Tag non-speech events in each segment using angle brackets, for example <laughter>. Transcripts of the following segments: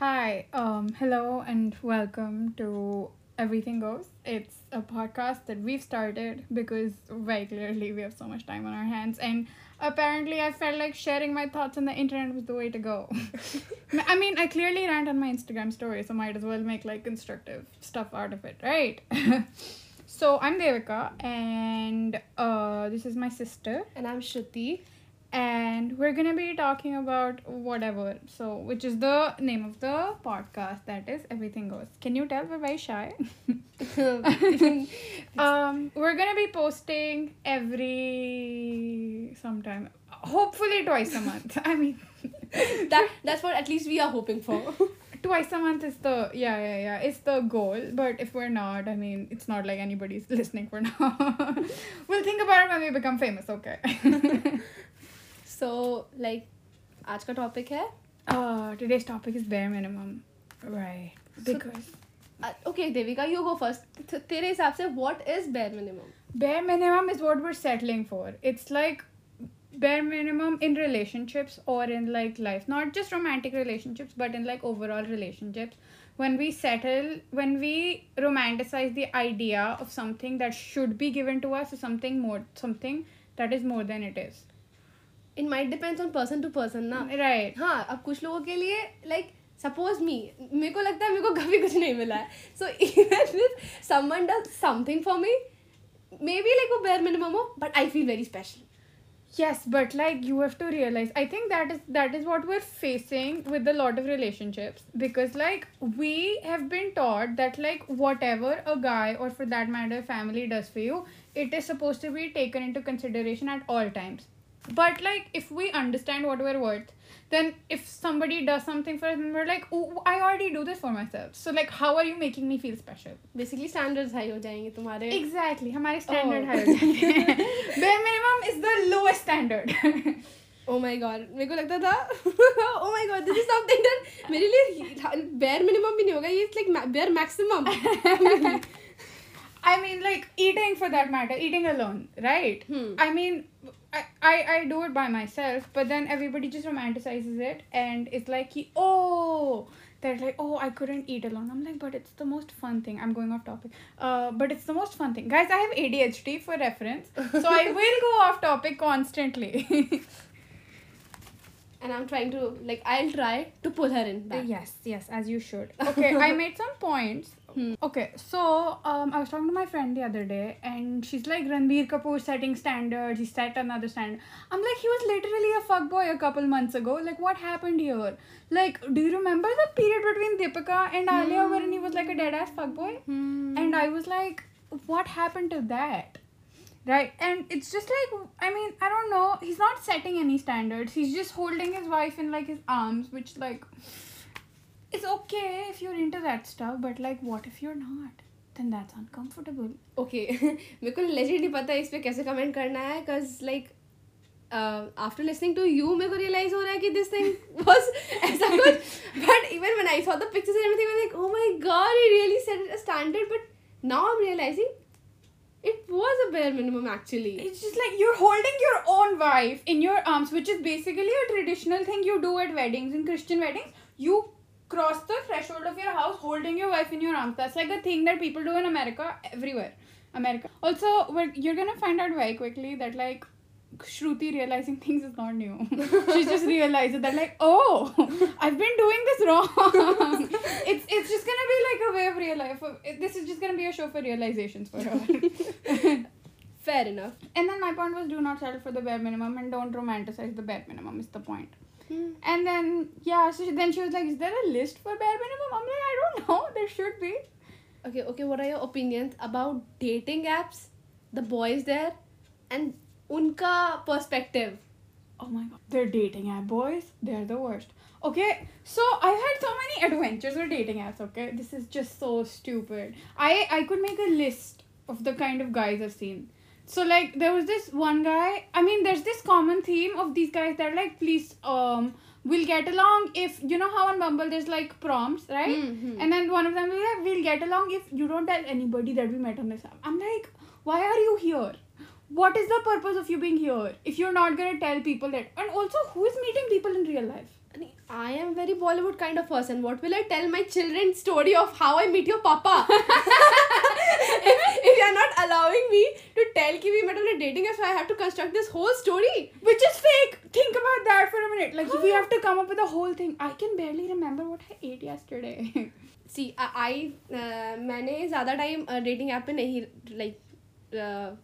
Hi, um, hello, and welcome to Everything Goes. It's a podcast that we've started because very clearly we have so much time on our hands, and apparently I felt like sharing my thoughts on the internet was the way to go. <laughs> I mean, I clearly rant on my Instagram story, so might as well make like constructive stuff out of it, right? <laughs> so I'm Devika, and uh, this is my sister And I'm Shruti. And we're gonna be talking about whatever. So which is the name of the podcast that is everything goes. Can you tell? We're very shy. <laughs> Um we're gonna be posting every sometime. Hopefully twice a month. I mean <laughs> that that's what at least we are hoping for. <laughs> twice a month is the yeah yeah yeah it's the goal. But if we're not i mean it's not like anybody's listening for now. We'll think about it when we become famous okay so like आज का topic है uh today's topic is bare minimum right So- because okay Devika you go first तेरे हिसाब से what is bare minimum bare minimum is what we're settling for it's like bare minimum in relationships or in like life not just romantic relationships but in like overall relationships when we settle when we romanticize the idea of something that should be given to us or something more something that is more than it is it might depends on person to person ना right हाँ अब कुछ लोगों के लिए like suppose मी मेरे को लगता है मेरे को कभी कुछ नहीं मिला है so even if someone does something for me maybe like वो बेयर मिनिमम हो but I feel very special Yes, but like you have to realize, I think that is that is what we're facing with a lot of relationships because like we have been taught that like whatever a guy or for that matter family does for you, it is supposed to be taken into consideration at all times. But like if we understand what we're worth, then if somebody does something for us and we're like, oh, I already do this for myself. So like how are you making me feel special? Basically standards high हो जाएंगे तुम्हारे Exactly. हमारे standard Oh. high हो जाते हैं. <laughs> <laughs> Bare minimum is the lowest standard. <laughs> Oh my God मेरे को लगता था oh my God this is something that मेरे लिए बेयर मिनिमम भी नहीं होगा ये like bear maximum I mean, like eating for that matter, eating alone, right? Hmm. I mean, I, I, I do it by myself, but then everybody just romanticizes it and it's like, oh, they're like, oh, I couldn't eat alone. I'm like, but it's the most fun thing. I'm going off topic. Uh, but it's the most fun thing. Guys, I have ADHD for reference, so I <laughs> will go off topic constantly. <laughs> and i'm trying to like i'll try to pull her in back Yes, yes, as you should. <laughs> Okay, I made some points. Hmm. Okay, so um, I was talking to my friend the other day, and she's like, Ranbir Kapoor setting standards. He set another standard. I'm like, he was literally a fuckboy a couple months ago. Like, what happened here? Like, do you remember the period between Deepika and Alia wherein he was like a dead ass fuckboy? Hmm. And I was like, what happened to that? Right? And it's just like, I mean, I don't know. He's not setting any standards. He's just holding his wife in like his arms, which, like, it's okay if you're into that stuff, but like, what if you're not? Then that's uncomfortable. Okay <laughs> मेरे को legit नहीं पता इस पे कैसे comment करना है because like after listening to you मेरे को रियलाइज हो रहा है कि दिस थिंग <laughs> वाज ऐसा कुछ but even when I saw the pictures and everything like oh my God he really set a standard but now I am realising it was a bare minimum actually It's just like you're holding your own wife in your arms, which is basically a traditional thing you do at weddings. In Christian weddings, you cross the threshold of your house holding your wife in your arms. That's like a thing that people do in America everywhere. America. Also, you're gonna find out very quickly that like Shruti realizing <laughs> things is not new. <laughs> she just realized that like, oh, <laughs> I've been doing this wrong. it's it's just gonna be like a way of real life. This is just gonna be a show for realizations for her. fair enough And then my point was do not settle for the bare minimum and don't romanticize the bare minimum is the point. Mm-hmm. And then yeah, so she- then she was like, Is there a list for bare minimum? I'm like, I don't know. <laughs> There should be. okay okay what are your opinions about dating apps the boys there and unka perspective Oh my god. They're dating app boys. They're the worst. Okay, so I've had so many adventures with dating apps, okay? This is just so stupid. I I could make a list of the kind of guys I've seen. So like there was this one guy. I mean, there's this common theme of these guys that are like, please, um, we'll get along if you know how on Bumble there's like prompts, right? Mhm. And then one of them will like, we'll get along if you don't tell anybody that we met on this app. I'm like, why are you here? What is the purpose of you being here if you're not gonna tell people that? And also, who is meeting people in real life? I am very Bollywood kind of person. What will I tell my children story of how I meet your papa? <laughs> if, if you are not allowing me to tell कि we met on a dating app, so I have to construct this whole story. Which is fake. Think about that for a minute. Like we have to come up with a whole thing. I can barely remember what I ate yesterday. <laughs> See, I, I uh, मैंने ज़्यादा time dating app पे नहीं like uh,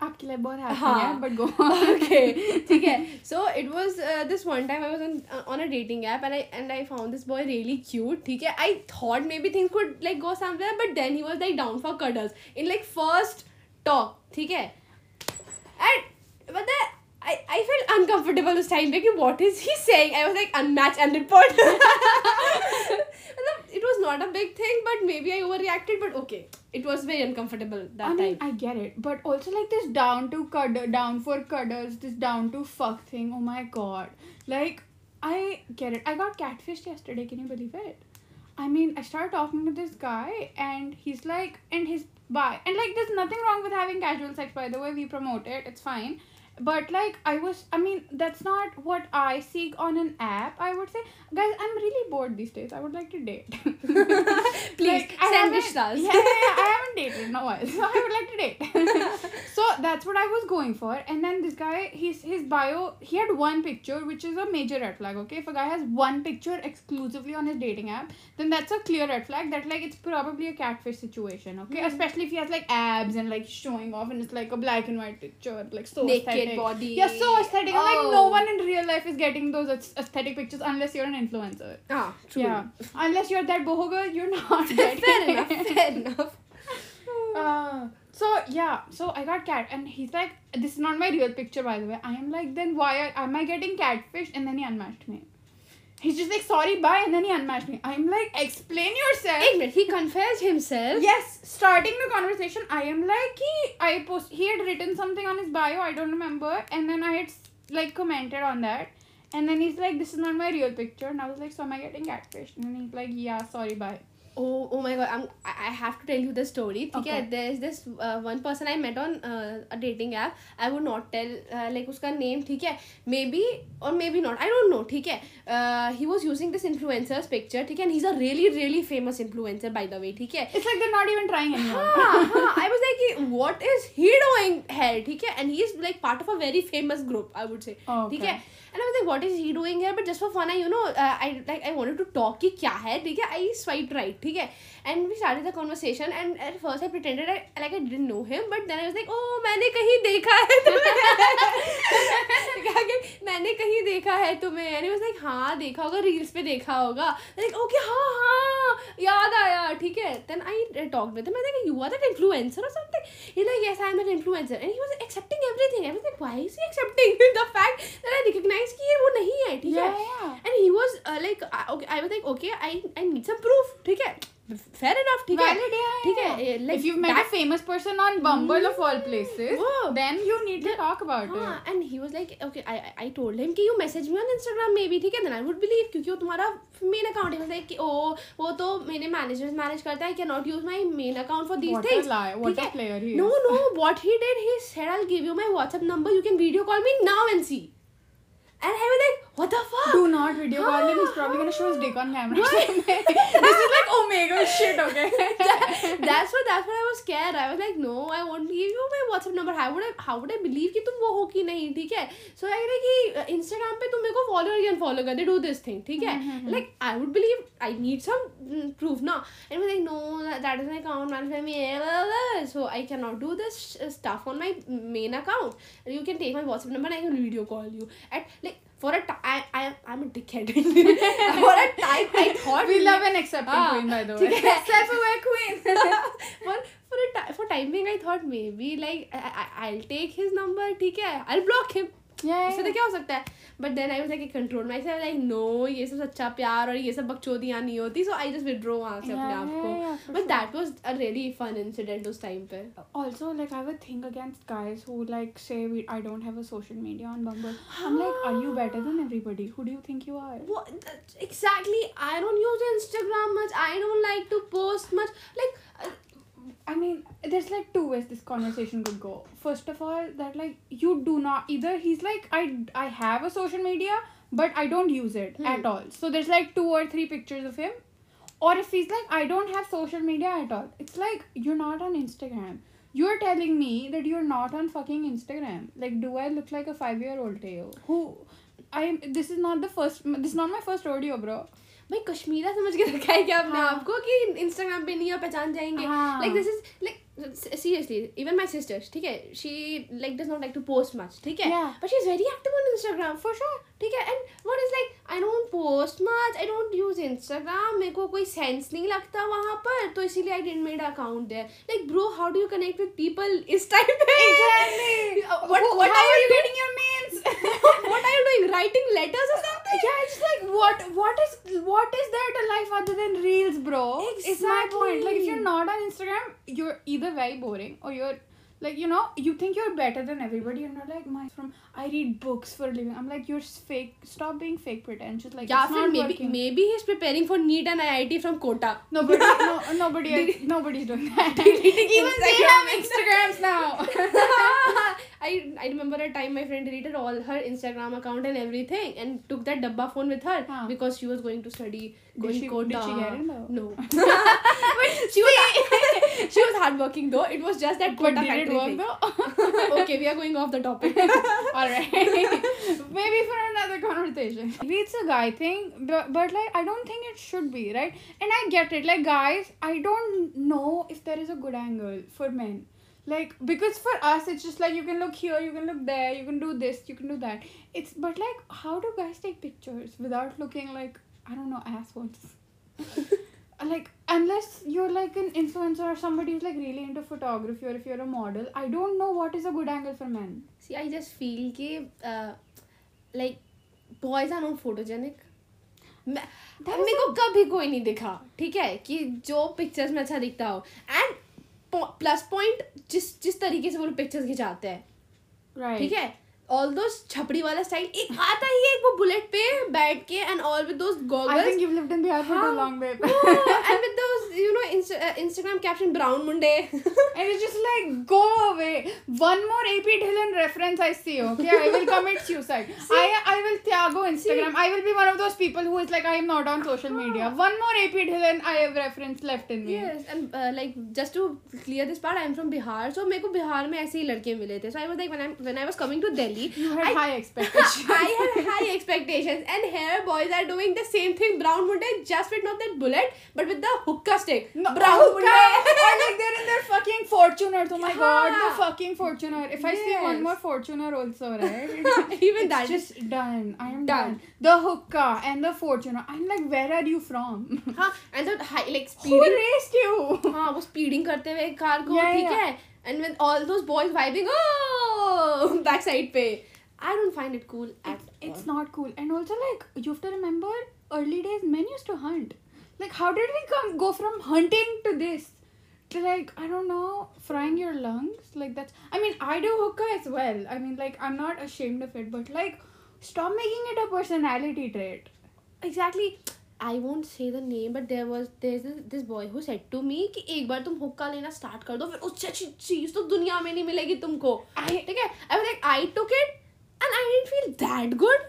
आपके लिए बहुत happy है but go okay ठीक है so it was this one time I was on on a dating app and I and I found this boy really cute ठीक है I thought maybe things could like go somewhere but then he was like down for cuddles in like first talk ठीक है and but I I I uncomfortable uncomfortable time time. Like, is he he saying? I was like, unmatched 100. <laughs> <laughs> it was not a big thing but maybe I overreacted but okay it was very uncomfortable that I mean, time I get it, but also like this down to cuddle, down for cuddles, this down to fuck thing. Oh my god! Like, I get it. I got catfished yesterday. Can you believe it? I mean, I started talking to this guy, and he's like, and his bi, and like, there's nothing wrong with having casual sex. By the way, we promote it. It's fine. But like, I was, I mean, that's not what I seek on an app. I would say, guys, I'm really bored these days. I would like to date. <laughs> Please, I send haven't- wish stars. Yeah, yeah, yeah, I haven't dated in a while, so I would like to date. <laughs> so that's what I was going for. And then this guy, his his bio, he had one picture, which is a major red flag. Okay, if a guy has one picture exclusively on his dating app, then that's a clear red flag. That like it's probably a catfish situation. Okay, Mhm. especially if he has like abs and like showing off, and it's like a black and white picture, like so naked aesthetic. body Yeah, so aesthetic. I'm Like no Oh. one in real life is getting those aesthetic pictures unless you're an influencer. ah true Yeah, unless you're that boho girl, you're not. <laughs> fair enough fair enough <laughs> Uh, so yeah, so I got cat, and he's like, "This is not my real picture, by the way." I am like, "Then why are, am I getting catfished?" And then he unmatched me. He's just like, "Sorry, bye," and then he unmatched me. I'm like, "Explain yourself." He confessed himself. Yes, starting the conversation, I am like, he, I post, he had written something on his bio, I don't remember, and then I had like commented on that, and then he's like, "This is not my real picture," and I was like, "So am I getting catfished?" And then he's like, "Yeah, sorry, bye." Oh, oh my god, I'm, I have to tell you the story. Okay. Okay. There's this uh, one person I met on uh, a dating app. I would not tell uh, like उसका name ठीक है. Maybe or maybe not. I don't know. ठीक है. Uh, he was using this influencer's picture. ठीक है. And he's a really really famous influencer by the way. ठीक है. It's like they're not even trying anymore. हाँ, हाँ, I was like, what is he doing here? ठीक है. And he is like part of a very famous group. I would say. Oh, ठीक okay. है. And I what is he doing but just for fun I you know I like I want to talk की क्या है? ठीक है? आई स्वाइट right ठीक है? And we start the conversation and at first I pretended like I डिट know him but then I was like oh मैंने कहीं देखा है। <laughs> है तुम्हें? यानी बस लाइक हाँ देखा होगा रील्स पे देखा होगा। लाइक ओके हाँ हाँ याद आया ठीक है? देन आई टॉक विद मैं देखा you are that influencer or something he like yes I am an influencer and he was accepting everything I was like why is he accepting the fact that I recognise कि ये वो नहीं है? ठीक है? And he was like okay I was like okay I I need some proof ठीक है? Fair enough ठीक है ठीक है like if you've met that- a famous person on Bumble mm, of all places, Whoa. then you need to talk about हाँ it. and he was like okay I I- I told him कि you message me on Instagram maybe ठीक है then I would believe क्योंकि वो तुम्हारा main account है like कि ओ वो तो मेरे managers manage करता है I cannot use my main account for these What things a lie, what a player he no no what he did he said I'll give you my WhatsApp number you can video call me now and see and I was like what the fuck? Do not video call him. He's probably gonna show his dick on camera. Right? this is like Omega shit, okay? that, that's what that's what I was scared. I was like, no, I won't give you my WhatsApp number. How would I how would I believe कि तुम वो हो कि नहीं ठीक है सो आई कि Instagram पे तुम मेरे को फॉलो और अनफॉलो कर दे डू दिस थिंग ठीक है like I would believe I need some proof ना and like no that is my account management so I can not do this stuff on my main account you can take my WhatsApp number i can video call you at like for a time, I, I, I'm a dickhead. <laughs> for a time, I thought. We love an accepting ah, queen, by the way. Accept away queen. <laughs> for, for, a time, for time being, I thought maybe, like, I, I, I'll take his number, okay? I'll block him yeah. इससे तो क्या हो सकता है but then I was like control myself like no ये सब सच्चा प्यार और ये सब बकचोदियाँ नहीं होती so I just withdraw वहाँ से अपने Yeah, आप yeah, को yeah, for but sure. that was a really fun incident उस time पे Also, like I have a thing against guys who like say we I don't have a social media on Bumble. I'm like, are you better than everybody? Who do you think you are? what exactly I don't use Instagram much I don't like to post much like uh, I mean, there's like two ways this conversation could go. First of all, that like you do not either he's like I I have a social media, but I don't use it Hmm. at all. So there's like two or three pictures of him. Or if he's like, I don't have social media at all. It's like you're not on Instagram. You're telling me that you're not on fucking Instagram. Like, do I look like a five year old to you? Who I this is not the first this is not my first rodeo, bro. भाई कश्मीरा समझ के रखा है क्या अपने हाँ. आप को कि इंस्टाग्राम पे नहीं और पहचान जाएँगे. Like this is like seriously even my sister ठीक है she like does not like to post much ठीक है yeah. but she's very active on Instagram for sure ठीक है and what is like I don't post much I don't use Instagram मेरे को कोई sense नहीं लगता वहाँ पर तो इसीलिए I didn't made account there like bro how do you connect with people इस time पे exactly what, what how are you getting your mails what are you doing writing letters or something yeah it's like what what is what is there to life other than reels bro exactly. it's my point like if you're not on Instagram you're either very bored boring or you're like you know you think you're better than everybody and you're like my from i read books for a living. I'm like you're fake stop being fake pretentious like yeah friend, maybe working. maybe he's preparing for NEET and iit from kota. Nobody <laughs> no, nobody I, nobody's doing <laughs> that. even they have instagrams now. <laughs> I, I remember a time my friend deleted all her instagram account and everything and took that dabba phone with her huh. because she was going to study going did she, kota. did she get it, no, no. but she was <laughs> she was hardworking though. It was just that but did it work thing. though? <laughs> okay, we are going off the topic. <laughs> All right. Maybe for another conversation. Maybe it's a guy thing, but, but like I don't think it should be, right? And I get it. Like guys, I don't know if there is a good angle for men. Like because for us it's just like you can look here, you can look there, you can do this, you can do that. It's but like how do guys take pictures without looking like I don't know assholes? Like unless you're like an influencer or somebody who's like really into photography or if you're a model, I don't know what is a good angle for men. See, I just feel कि uh, like boys are not photogenic. मेरे को कभी कोई नहीं दिखा ठीक है कि जो पिक्चर्स में अच्छा दिखता हो एंड प्लस पॉइंट जिस जिस तरीके से वो लोग पिक्चर्स खिंचाते हैं Right. ठीक है ऑल दोस छपड़ी वाला स्टाइल एक आता ही एक वो बुलेट पे बैठ के and all with those goggles I think you lived in Bihar for too long way and with those you know Instagram caption Brown Munde and it's just like go away one more AP Dhillon reference I see okay I will commit suicide I I will त्यागो Instagram I will be one of those people who is like I am not on social media one more AP Dhillon I have reference left in me yes and like just to clear this part I am from Bihar so मेरे को बिहार में ऐसे ही लड़के मिले थे. So I was like when I when I was coming to Delhi Delhi You had I- high expectations. I had high expectations, and here boys are doing the same thing. Brown Monday, just with not that bullet, but with the hookah stick. No, brown hookah. Monday. or like they're in their fucking Fortuners. Oh my yeah. god, the fucking Fortuner. If I see one more Fortuner also, right? Even it's that. just done. I am Done. done. The hookah and the Fortuner. I'm like, where are you from? हाँ, and the high like speeding. Who raised you? हाँ, वो speeding करते हुए car को ठीक. है, and with all those boys vibing, oh, <laughs> backside pay i don't find it cool at It's all. not cool. And also, like, you have to remember, early days, men used to hunt. Like, how did we come go from hunting to this? To like, I don't know, frying your lungs? Like, that's. I mean, I do hookah as well. I mean, like, I'm not ashamed of it, but like, stop making it a personality trait. Exactly. I won't say the name but there was there this boy who said to me कि एक बार तुम हुक्का लेना start कर दो फिर उससे अच्छी चीज़ तो दुनिया में नहीं मिलेगी तुमको। ठीक है? I like I took it and I didn't feel that good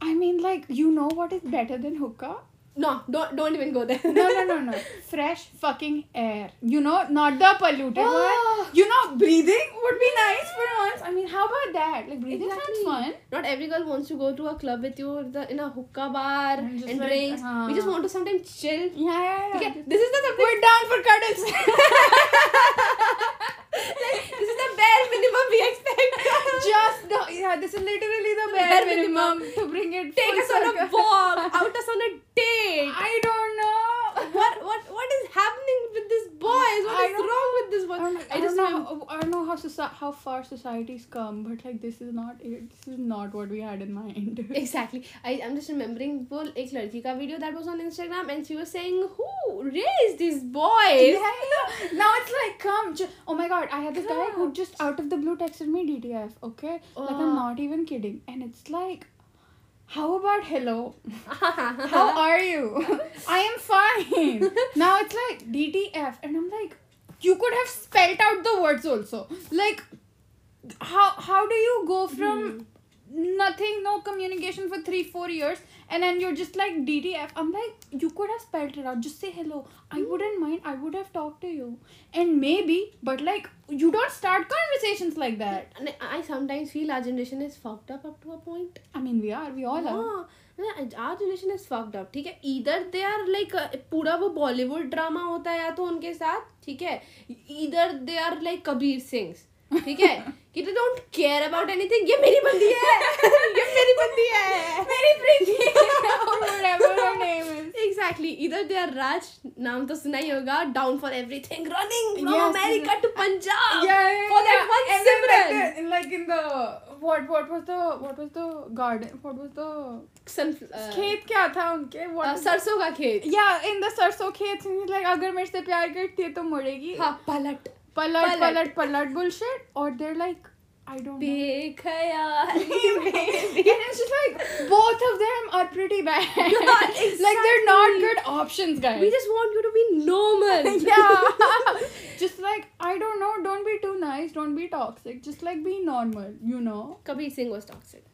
I mean like you know what is better than hookah? no, don't don't even go there. no, no, no, no. <laughs> Fresh fucking air. You know, not the polluted oh. one. You know, breathing would be nice for once. I mean, how about that? Like breathing exactly. sounds fun. Not every girl wants to go to a club with you the, in a hookah bar and, and like, drinks. We just uh-huh. want to sometimes chill. Yeah, yeah, yeah. Okay, this is the word We're down for cuddles. <laughs> like, this is the bare minimum we expect. Just no, yeah, this is literally the bare, minimum, minimum. to bring it. take us on a walk <laughs> out us on a date I don't know. what what what is happening with this boys? What I is wrong with this I boy? don't, I I don't just know. remember- How, I don't know how soci- how far society's come, but like this is not it. This is not what we had in mind. <laughs> Exactly. I I'm just remembering वो एक लड़की का video that was on Instagram and she was saying who raised these boys? Yeah, yeah. Now it's like, come. Ju- oh my god, I had this guy who Come. just out of the blue texted me DTF, okay? Like, Uh. I'm not even kidding. And it's like, how about hello? <laughs> How are you? <laughs> I am fine. now it's like DTF. And I'm like, you could have spelled out the words also. Like, how how do you go from hmm. Nothing, no communication for three, four years, and then you're just like DTF. I'm like, you could have spelled it out. Just say hello. I wouldn't mind. I would have talked to you, and maybe, but like, you don't start conversations like that. And I sometimes feel our generation is fucked up up to a point. I mean, we are. We all yeah. are. हाँ our generation is fucked up ठीक है इधर they are like पूरा वो Bollywood drama होता है या तो उनके साथ ठीक है इधर they are like Kabir Singh ठीक है कि तू डोंट केयर अबाउट एनीथिंग ये मेरी बंदी है। <laughs> ये मेरी बंदी है। मेरी princess whatever her name is exactly इधर दे आर राज नाम तो सुना ही होगा। Down for everything running from America to Punjab for that one Simran like in the what what was the what was the garden what was the खेत क्या था उनके? Uh, सरसों का खेत. या इन द सरसों खेत लाइक अगर मेरे से प्यार करती है तो मरेगी। हाँ पलट. palat palat palat bullshit, or they're like, I don't Bekhayali <laughs> maybe. and it's just like both of them are pretty bad. Yeah, exactly. <laughs> like they're not good options, guys. We just want you to be normal. <laughs> yeah. just like I don't know, don't be too nice, don't be toxic. Just like be normal, you know. Kabir Singh was toxic.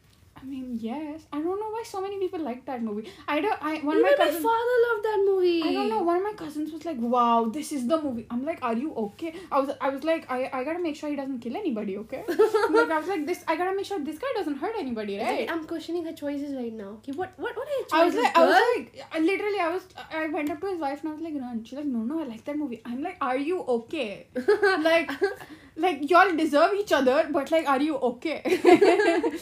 I mean, yes. I don't know why so many people like that movie. I don't. I one of Even my my cousins. father loved that movie. I don't know. One of my cousins was like, "Wow, this is the movie." I'm like, "Are you okay?" I was. I was like, "I, I gotta make sure he doesn't kill anybody." Okay. <laughs> like I was like, "This. I gotta make sure this guy doesn't hurt anybody, It's like, right?" I'm questioning her choices right now. Ki What what what are your choices? I was like, I was like, literally, I was, I went up to his wife and I was like, "Run." She's like, "No, no, I like that movie." I'm like, "Are you okay?" <laughs> like, like y'all deserve each other, but like, are you okay? <laughs>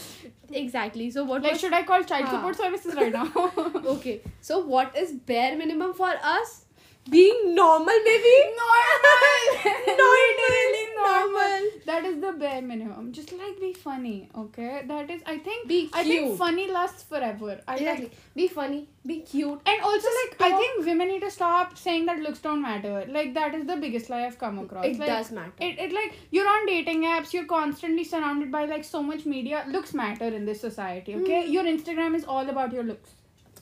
exactly. So what like, was should I call child support services right now? <laughs> okay? So what is bare minimum for us? Being normal, maybe. normal. <laughs> Literally normal. that is the bare minimum. Just like be funny okay? That is i think Be i think funny lasts forever. I Exactly. like Be funny. Be cute. and also like i think women need to stop saying that looks don't matter. Like that is the biggest lie i've come across. It like, does matter. it, it like you're on dating apps you're constantly surrounded by like so much media. Looks matter in this society okay? Mm. your instagram is all about your looks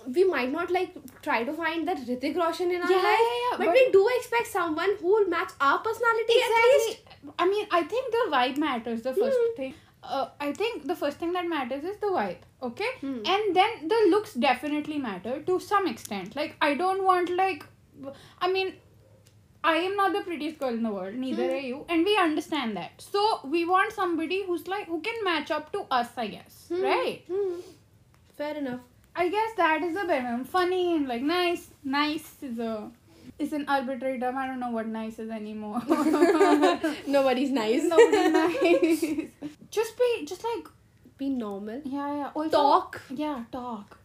we might not like try to find that Hrithik Roshan in our Yeah, life, yeah, yeah, but, but- we do expect someone who will match our personality at least. I mean, I think the vibe matters. The first Hmm. thing. Uh, I think the first thing that matters is the vibe. Okay, Hmm. and then the looks definitely matter to some extent. Like I don't want like, I mean. I am not the prettiest girl in the world, neither Hmm. are you, and we understand that. So we want somebody who's like who can match up to us, I guess, Hmm. right? Hmm. Fair enough. I guess that is the bare minimum. Funny and like nice. Nice is a is an arbitrary term. I don't know what nice is anymore. <laughs> Nobody's nice. Nobody's nice. <laughs> just be just like Be normal. yeah yeah. Also, Talk. Yeah, talk.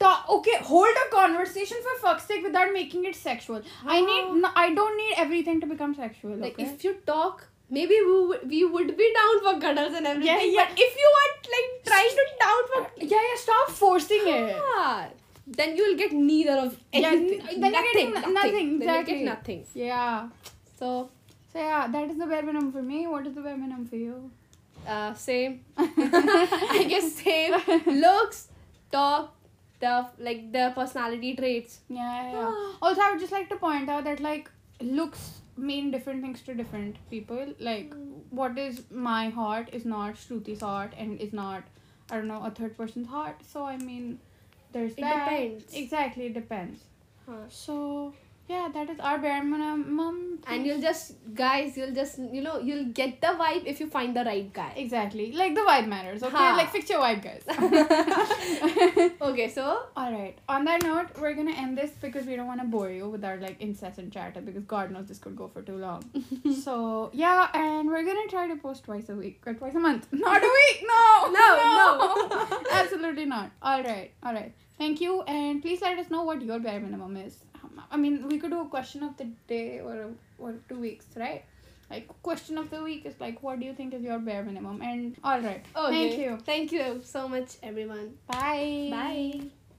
Talk. Okay, hold a conversation for fuck's sake without making it sexual. I need. No, I don't need everything to become sexual. Like okay? if you talk, maybe we would, we would be down for cuddles and everything. Yeah, yeah. But if you are like trying to down for yeah yeah. Stop forcing it. Ah, then you will get neither of Yeah, anything. n- then you're nothing, getting nothing. nothing, Then you exactly. get nothing. Yeah. So, So yeah, that is the bare minimum for me. What is the bare minimum for you? uh, same. <laughs> I guess same. Looks, talk, the like the personality traits. Yeah, yeah, yeah. Ah. Also, I would just like to point out that like looks mean different things to different people. Like, what is my heart is not Shruti's heart and is not I don't know a third person's heart. So I mean, there's It that. depends. Exactly, it depends. Huh. So yeah, that is our bare minimum. And you'll just guys, you'll just you know you'll get the vibe if you find the right guy. exactly like the vibe matters. Okay, Ha. like fix your vibe, guys. <laughs> <laughs> Okay, so All right. On that note, we're gonna end this because we don't want to bore you with our like incessant chatter because God knows this could go for too long. <laughs> so yeah, and we're gonna try to post twice a week or twice a month. Not a week. No. No, no. Absolutely not. All right. All right. Thank you, and please let us know what your bare minimum is. I mean, we could do a question of the day or or two weeks, right? Like question of the week is like, what do you think is your bare minimum? And all right. okay. Thank you. Thank you so much, everyone. Bye. Bye.